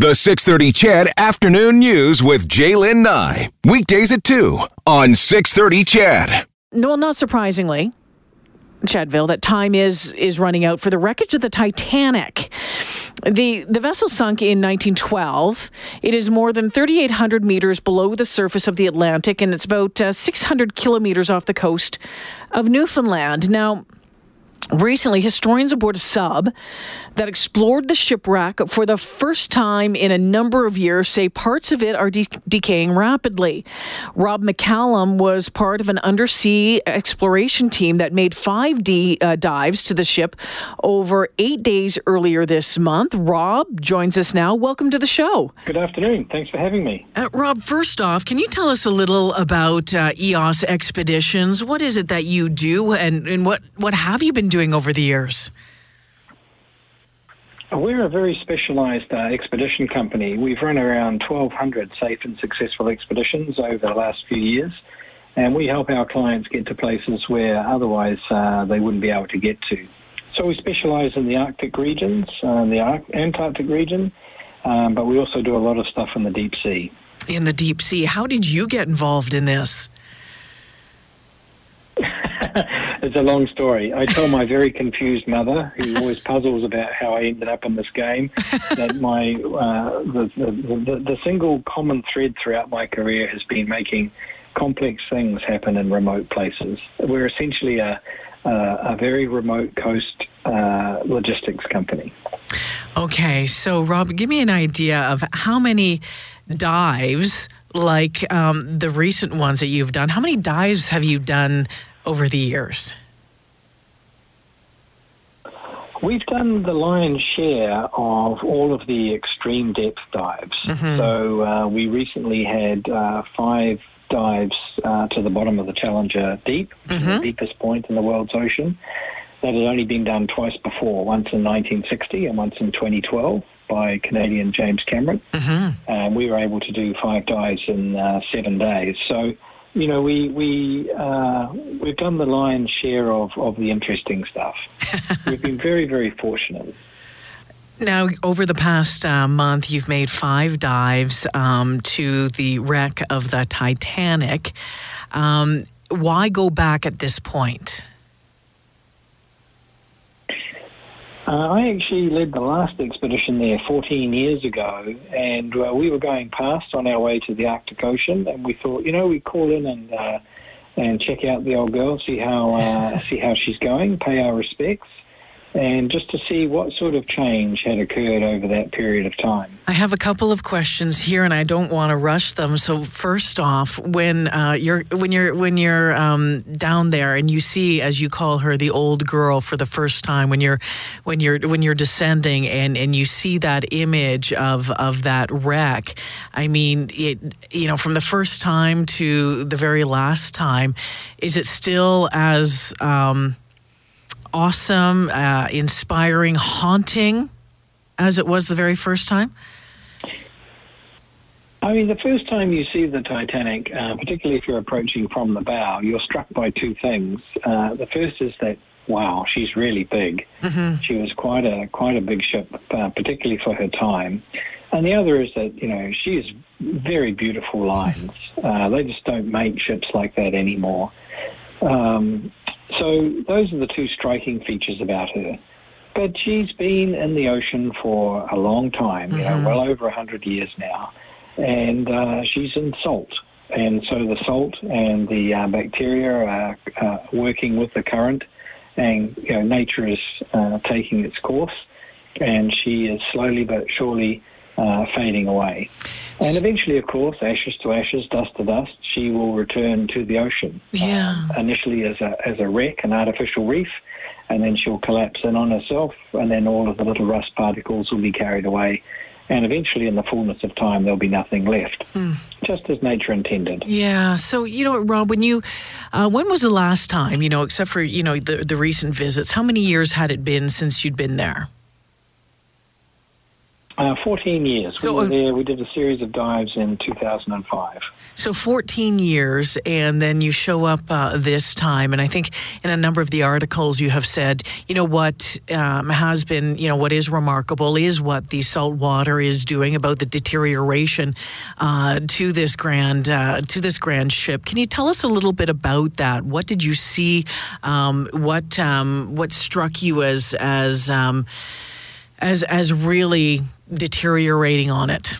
The 630 CHED Afternoon News with Jaylen Nye. Weekdays at 2 on 630 CHED. Well, not surprisingly, Chadville, that time is is running out for the wreckage of the Titanic. The the vessel sunk in 1912. It is more than 3,800 meters below the surface of the Atlantic, and it's about uh, 600 kilometers off the coast of Newfoundland. Now. Recently, historians aboard a sub that explored the shipwreck for the first time in a number of years say parts of it are de- decaying rapidly. Rob McCallum was part of an undersea exploration team that made five D, uh, dives to the ship over eight days earlier this month. Rob joins us now. Welcome to the show. Good afternoon. Thanks for having me. Uh, Rob, first off, can you tell us a little about uh, EYOS Expeditions? What is it that you do, and, and what, what have you been doing over the years? We're a very specialised uh, expedition company. We've run around 1,200 safe and successful expeditions over the last few years, and we help our clients get to places where otherwise uh, they wouldn't be able to get to. So we specialise in the Arctic regions, uh, the Antarctic region, um, but we also do a lot of stuff in the deep sea. In the deep sea. How did you get involved in this? It's a long story. I tell my very confused mother, who always puzzles about how I ended up in this game, that my uh, the, the, the, the single common thread throughout my career has been making complex things happen in remote places. We're essentially a a, a very remote coast uh, logistics company. Okay, so Rob, give me an idea of how many dives, like um, the recent ones that you've done, how many dives have you done over the years? We've done the lion's share of all of the extreme depth dives. Mm-hmm. So uh, we recently had uh, five dives uh, to the bottom of the Challenger Deep, mm-hmm. the deepest point in the world's ocean. That had only been done twice before, once in 1960 and once in 2012 by Canadian James Cameron. Mm-hmm. Um, we were able to do five dives in uh, seven days. So you know, we we uh, we've done the lion's share of, of the interesting stuff. we've been very very fortunate. Now, over the past uh, month, you've made five dives um, to the wreck of the Titanic. Um, why go back at this point? Uh, I actually led the last expedition there 14 years ago, and uh, we were going past on our way to the Arctic Ocean, and we thought, you know, we call in and uh, and check out the old girl, see how uh, see how she's going, pay our respects and just to see what sort of change had occurred over that period of time. I have a couple of questions here, and I don't want to rush them. So, first off, when uh, you're when you're when you're um, down there and you see, as you call her, the old girl for the first time, when you're when you're when you're descending and and you see that image of of that wreck, I mean, it you know, from the first time to the very last time, is it still as um, awesome, uh, inspiring, haunting as it was the very first time? I mean, the first time you see the Titanic, uh, particularly if you're approaching from the bow, you're struck by two things. Uh, the first is that wow, she's really big. Mm-hmm. She was quite a quite a big ship, uh, particularly for her time. And the other is that you know she has very beautiful lines. Uh, they just don't make ships like that anymore. Um, so those are the two striking features about her. But she's been in the ocean for a long time, mm-hmm. know, well over 100 years now. And uh, she's in salt. And so the salt and the uh, bacteria are uh, working with the current, and you know, nature is uh, taking its course. And she is slowly but surely uh, fading away. And eventually, of course, ashes to ashes, dust to dust, she will return to the ocean. Yeah. Uh, initially as a, as a wreck, an artificial reef, and then she'll collapse in on herself, and then all of the little rust particles will be carried away. And eventually, in the fullness of time, there'll be nothing left, mm. just as nature intended. Yeah. So, you know, Rob, when you, uh, when was the last time, you know, except for, you know, the, the recent visits, how many years had it been since you'd been there? Uh, 14 years. So, we were there. We did a series of dives in 2005. So 14 years, and then you show up uh, this time. And I think in a number of the articles you have said, you know, what um, has been, you know, what is remarkable is what the salt water is doing about the deterioration uh, to this grand uh, to this grand ship. Can you tell us a little bit about that? What did you see? Um, what um, what struck you as as um, as as really deteriorating on it?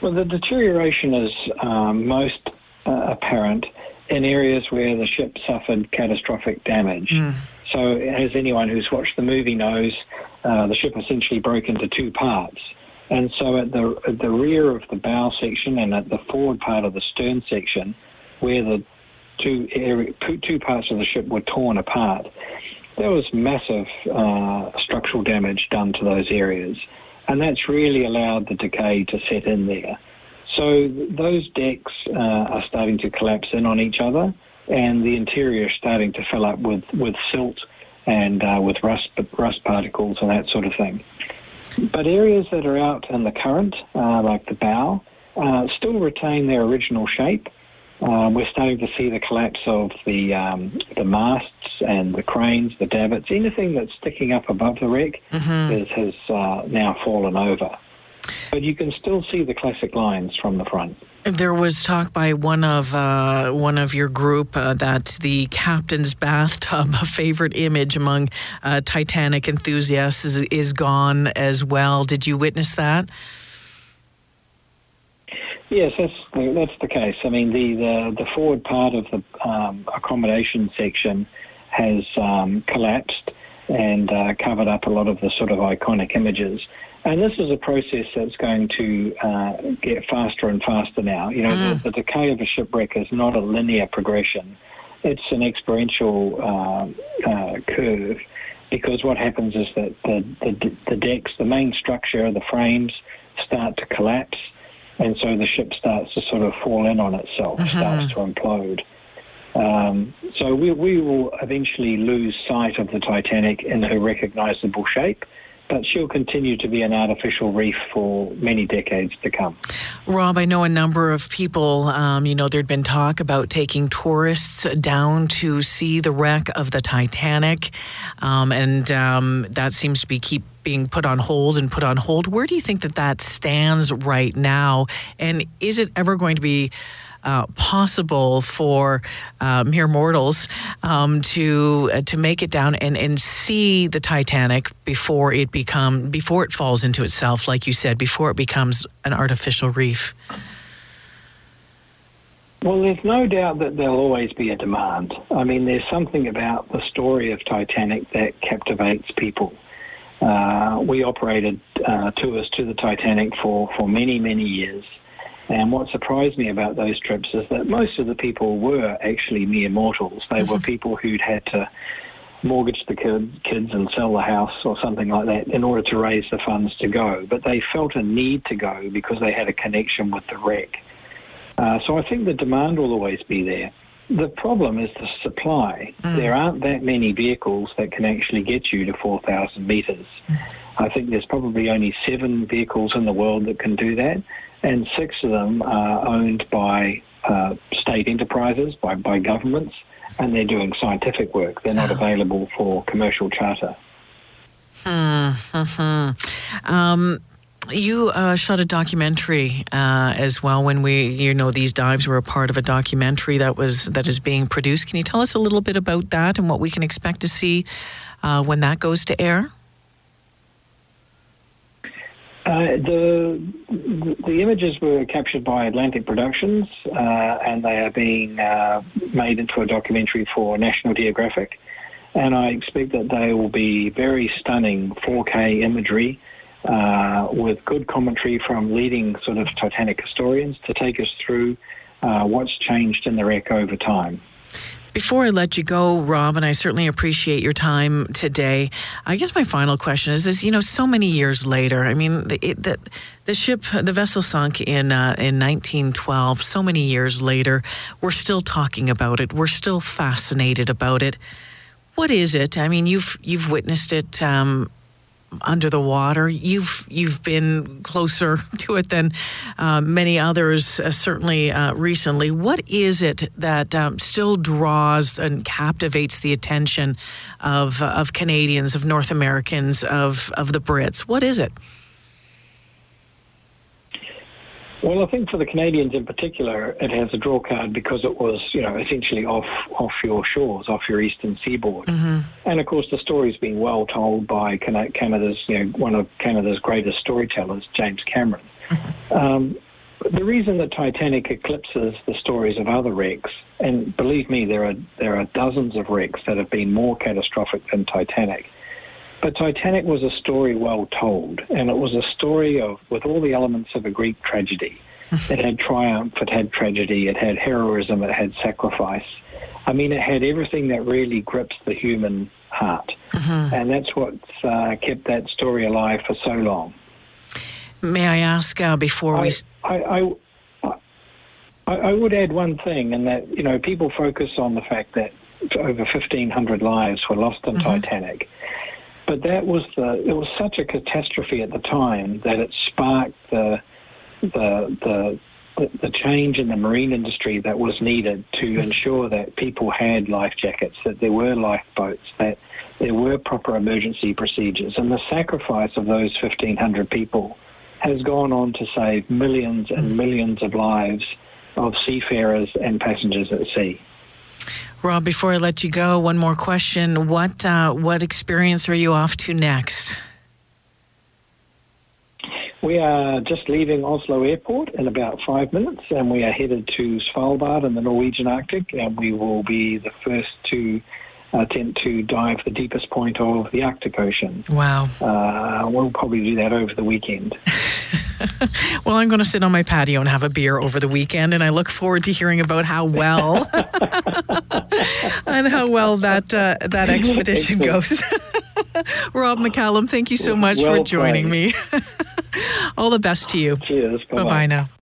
Well, the deterioration is um, most uh, apparent in areas where the ship suffered catastrophic damage. Mm. So, as anyone who's watched the movie knows, uh, the ship essentially broke into two parts. And so, at the, at the rear of the bow section and at the forward part of the stern section, where the two, area, two parts of the ship were torn apart, there was massive uh, structural damage done to those areas, and that's really allowed the decay to set in there. So those decks uh, are starting to collapse in on each other, and the interior is starting to fill up with, with silt and uh, with rust rust particles and that sort of thing. But areas that are out in the current, uh, like the bow, uh, still retain their original shape. Um, we're starting to see the collapse of the um, the masts and the cranes, the davits, anything that's sticking up above the wreck mm-hmm. is, has uh, now fallen over. But you can still see the classic lines from the front. There was talk by one of uh, one of your group uh, that the captain's bathtub, a favorite image among uh, Titanic enthusiasts, is, is gone as well. Did you witness that? Yes, that's the, that's the case. I mean, the, the, the forward part of the um, accommodation section has um, collapsed and uh, covered up a lot of the sort of iconic images. And this is a process that's going to uh, get faster and faster now. You know, mm. the, the, decay of a shipwreck is not a linear progression; it's an exponential uh, uh curve. Because what happens is that the, the, the decks, the main structure, the frames, start to collapse and so the ship starts to sort of fall in on itself, mm-hmm. starts to implode. Um, so we, we will eventually lose sight of the Titanic in her recognizable shape but she'll continue to be an artificial reef for many decades to come. Rob, I know a number of people, um, you know, there'd been talk about taking tourists down to see the wreck of the Titanic, um, and um, that seems to be keep being put on hold and put on hold. Where do you think that that stands right now? And is it ever going to be uh, possible for uh, mere mortals um, to uh, to make it down and, and see the Titanic before it become before it falls into itself, like you said, before it becomes an artificial reef. Well, there's no doubt that there'll always be a demand. I mean, there's something about the story of Titanic that captivates people. Uh, we operated uh, tours to the Titanic for, for many, many years. And what surprised me about those trips is that most of the people were actually mere mortals. They were people who'd had to mortgage the kids and sell the house or something like that in order to raise the funds to go. But they felt a need to go because they had a connection with the wreck. Uh, so I think the demand will always be there. The problem is the supply. Mm. There aren't that many vehicles that can actually get you to 4,000 metres. Mm. I think there's probably only seven vehicles in the world that can do that and six of them are owned by uh, state enterprises, by, by governments, and they're doing scientific work. They're not oh. available for commercial charter. Mm-hmm. Um, you uh, shot a documentary uh, as well when we, you know, these dives were a part of a documentary that was that is being produced. Can you tell us a little bit about that and what we can expect to see uh, when that goes to air? Uh, the the images were captured by Atlantic Productions, uh, and they are being uh, made into a documentary for National Geographic. And I expect that they will be very stunning 4K imagery uh, with good commentary from leading sort of Titanic historians to take us through uh, what's changed in the wreck over time. Before I let you go, Rob, and I certainly appreciate your time today. I guess my final question is: Is you know, so many years later, I mean, the it, the, the, ship, the vessel sunk in uh, in 1912. So many years later, we're still talking about it. We're still fascinated about it. What is it? I mean, you've you've witnessed it. Um, under the water. You've you've been closer to it than uh, many others, uh, certainly uh, recently. What is it that um, still draws and captivates the attention of of Canadians, of North Americans, of of the Brits? What is it? Well, I think for the Canadians in particular, it has a draw card because it was, you know, essentially off off your shores, off your eastern seaboard, mm-hmm. and of course the story's been well told by Canada's, you know, one of Canada's greatest storytellers, James Cameron. Mm-hmm. Um, the reason that Titanic eclipses the stories of other wrecks, and believe me, there are there are dozens of wrecks that have been more catastrophic than Titanic but Titanic was a story well told, and it was a story of with all the elements of a Greek tragedy. it had triumph, it had tragedy, it had heroism, it had sacrifice. I mean, it had everything that really grips the human heart, mm-hmm. and that's what uh, kept that story alive for so long. May I ask uh, before I, we? I, I, I, I would add one thing, and that you know people focus on the fact that over 1,500 lives were lost in mm-hmm. Titanic. But that was the it was such a catastrophe at the time that it sparked the the the the change in the marine industry that was needed to mm-hmm. ensure that people had life jackets, that there were lifeboats, that there were proper emergency procedures, and the sacrifice of those 1,500 people has gone on to save millions and mm-hmm. millions of lives of seafarers and passengers at sea. Rob, before I let you go, one more question. What uh, what experience are you off to next? We are just leaving Oslo Airport in about five minutes, and we are headed to Svalbard in the Norwegian Arctic, and we will be the first to attempt to dive the deepest point of the Arctic Ocean. Wow. Uh, we'll probably do that over the weekend. well, I'm going to sit on my patio and have a beer over the weekend, and I look forward to hearing about how well and how well that uh, that expedition goes. Rob McCallum, thank you so much well for joining played. me. All the best to you. Cheers. Bye bye now.